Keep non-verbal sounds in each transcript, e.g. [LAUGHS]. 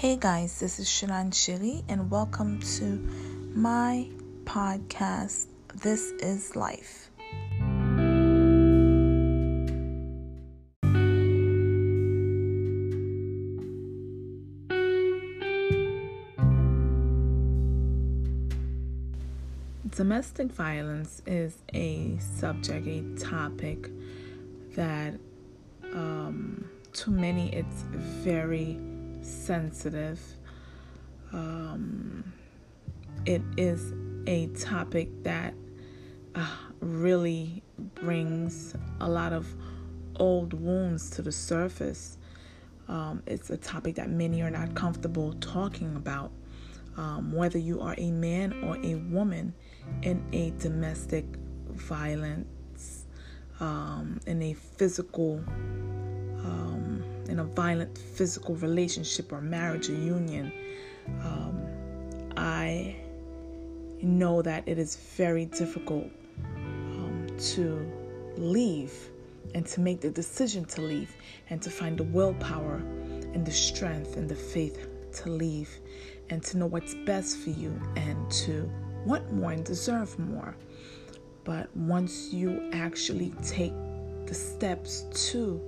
Hey guys, this is Shanan Shiri, and welcome to my podcast. This is Life. Domestic violence is a subject, a topic that um, to many it's very sensitive. Um, it is a topic that uh, really brings a lot of old wounds to the surface. Um, it's a topic that many are not comfortable talking about. Um, whether you are a man or a woman in a domestic violence, um, in a physical in a violent physical relationship or marriage or union, um, I know that it is very difficult um, to leave and to make the decision to leave and to find the willpower and the strength and the faith to leave and to know what's best for you and to want more and deserve more. But once you actually take the steps to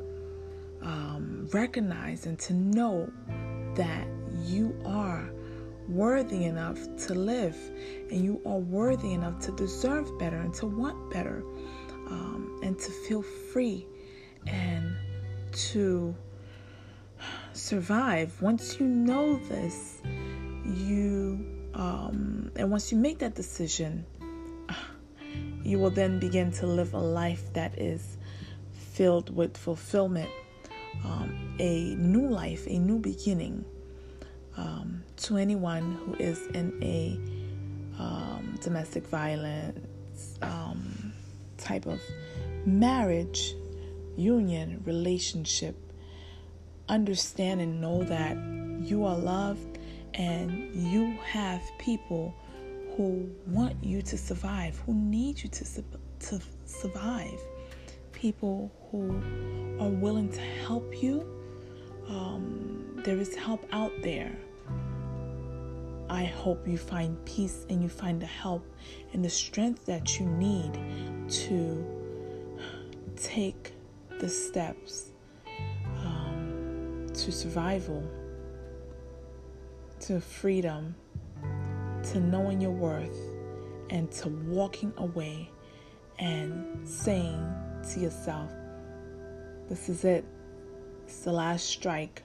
um, recognize and to know that you are worthy enough to live and you are worthy enough to deserve better and to want better um, and to feel free and to survive. Once you know this, you um, and once you make that decision, you will then begin to live a life that is filled with fulfillment um, a new life, a new beginning um, to anyone who is in a um, domestic violence um, type of marriage, union, relationship. Understand and know that you are loved and you have people who want you to survive, who need you to, to survive people who are willing to help you. Um, there is help out there. I hope you find peace and you find the help and the strength that you need to take the steps um, to survival, to freedom, to knowing your worth, and to walking away and saying to yourself, This is it. It's the last strike.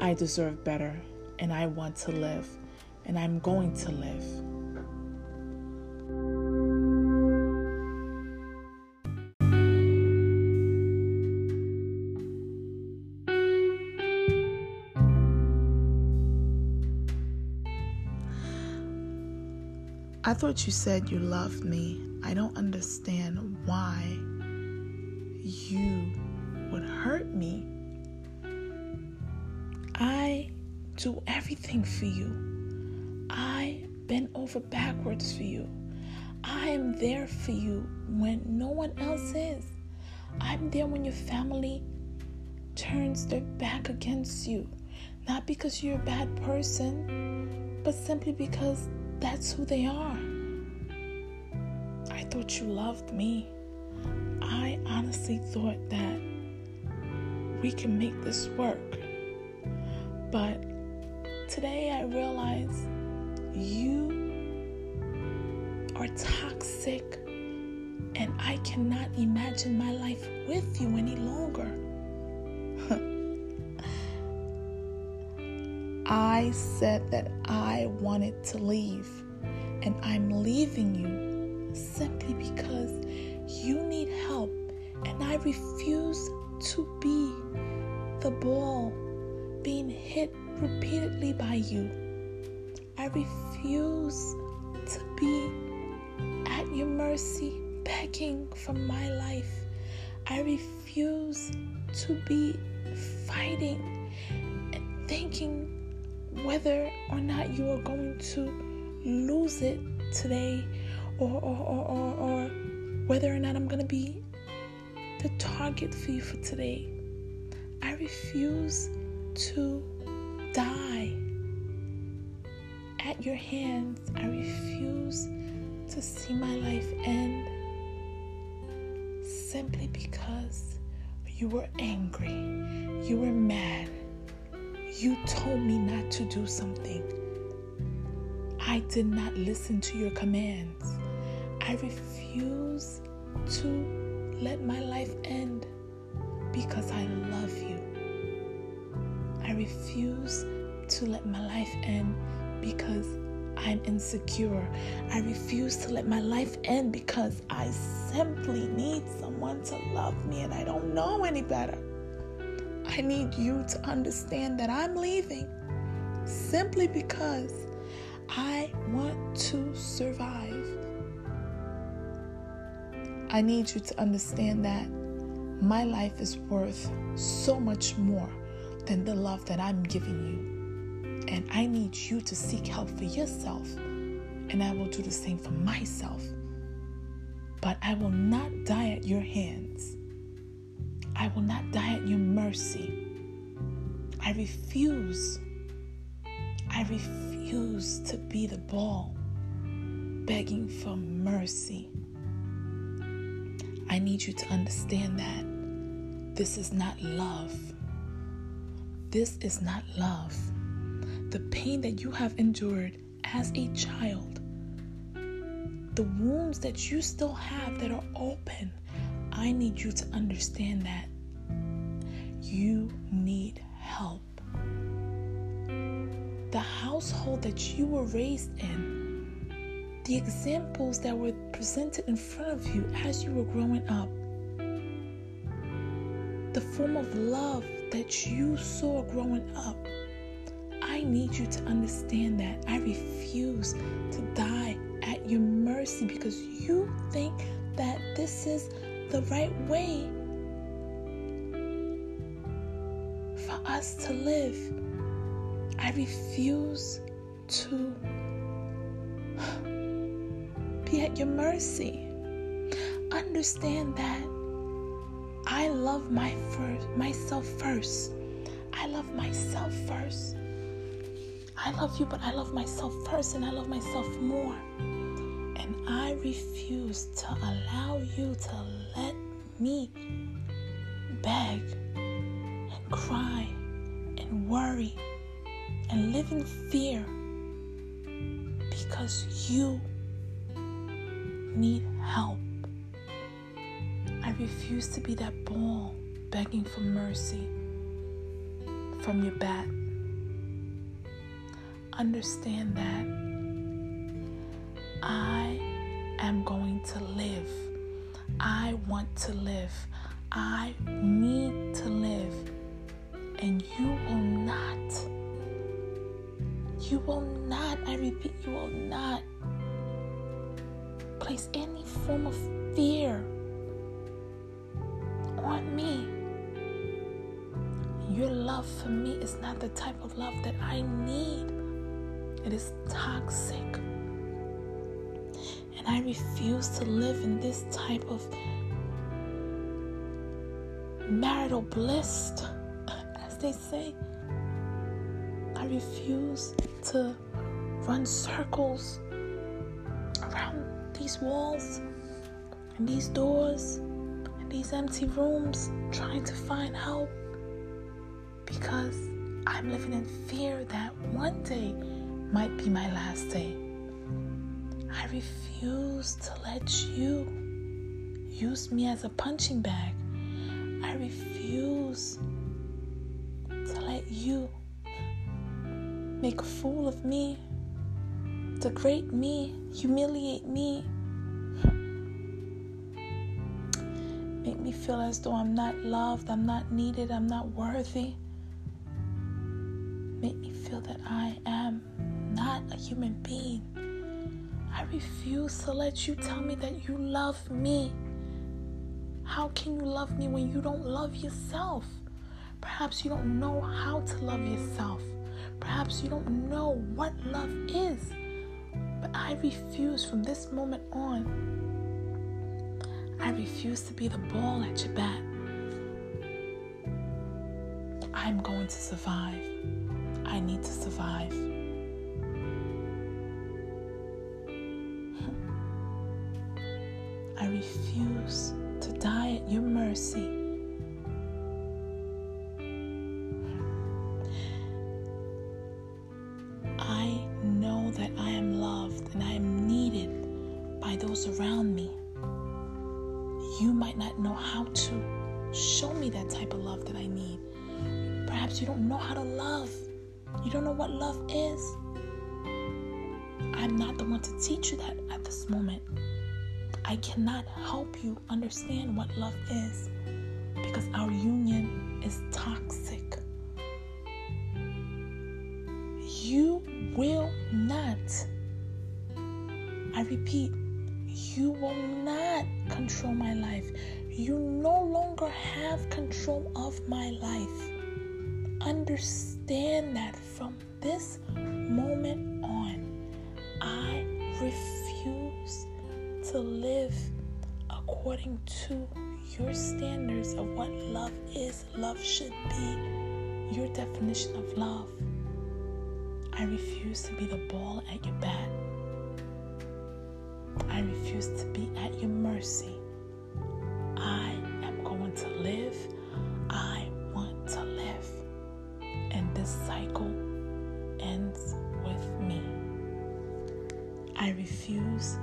I deserve better, and I want to live, and I'm going to live. I thought you said you loved me. I don't understand why you would hurt me. I do everything for you. I bend over backwards for you. I am there for you when no one else is. I'm there when your family turns their back against you. Not because you're a bad person, but simply because that's who they are. Thought you loved me. I honestly thought that we can make this work. But today I realize you are toxic and I cannot imagine my life with you any longer. [LAUGHS] I said that I wanted to leave, and I'm leaving you simply because you need help, and I refuse to be the ball being hit repeatedly by you. I refuse to be at your mercy, begging for my life. I refuse to be fighting and thinking whether or not you are going to lose it today or, or, or, or, or whether or not I'm going to be the target for you for today. I refuse to die at your hands. I refuse to see my life end simply because you were angry, you were mad, you told me not to do something. I did not listen to your commands. I refuse to let my life end because I love you. I refuse to let my life end because I'm insecure. I refuse to let my life end because I simply need someone to love me and I don't know any better. I need you to understand that I'm leaving simply because I want to survive. I need you to understand that my life is worth so much more than the love that I'm giving you. And I need you to seek help for yourself. And I will do the same for myself. But I will not die at your hands. I will not die at your mercy. I refuse. I refuse to be the ball begging for mercy. I need you to understand that this is not love. This is not love. The pain that you have endured as a child, the wounds that you still have that are open, I need you to understand that you need help. The household that you were raised in, the examples that were presented in front of you as you were growing up, the form of love that you saw growing up, I need you to understand that. I refuse to die at your mercy because you think that this is the right way for us to live. I refuse to be at your mercy. Understand that I love my first, myself first. I love myself first. I love you, but I love myself first, and I love myself more. And I refuse to allow you to let me beg and cry and worry and live in fear because you need help. I refuse to be that ball begging for mercy from your bat. Understand that I am going to live. I want to live. I need to live. And you will not. You will not, I repeat, you will not place any form of fear on me. Your love for me is not the type of love that I need. It is toxic. And I refuse to live in this type of marital bliss, [LAUGHS] as they say. I refuse to run circles these walls and these doors and these empty rooms trying to find help because I'm living in fear that one day might be my last day. I refuse to let you use me as a punching bag. I refuse to let you make a fool of me, degrade me, humiliate me, make me feel as though I'm not loved, I'm not needed, I'm not worthy. Make me feel that I am not a human being. I refuse to let you tell me that you love me. How can you love me when you don't love yourself? Perhaps you don't know how to love yourself. Perhaps you don't know what love is. But I refuse from this moment on I refuse to be the ball at your bat. I'm going to survive. I need to survive. [LAUGHS] I refuse to die at your mercy. Those around me. You might not know how to show me that type of love that I need. Perhaps you don't know how to love. You don't know what love is. I'm not the one to teach you that at this moment. I cannot help you understand what love is because our union is toxic. You will not, I repeat, you will not control my life. You no longer have control of my life. Understand that from this moment on, I refuse to live according to your standards of what love is. Love should be your definition of love. I refuse to be the ball at your bat. I refuse to be at your mercy. I am going to live. I want to live. And this cycle ends with me. I refuse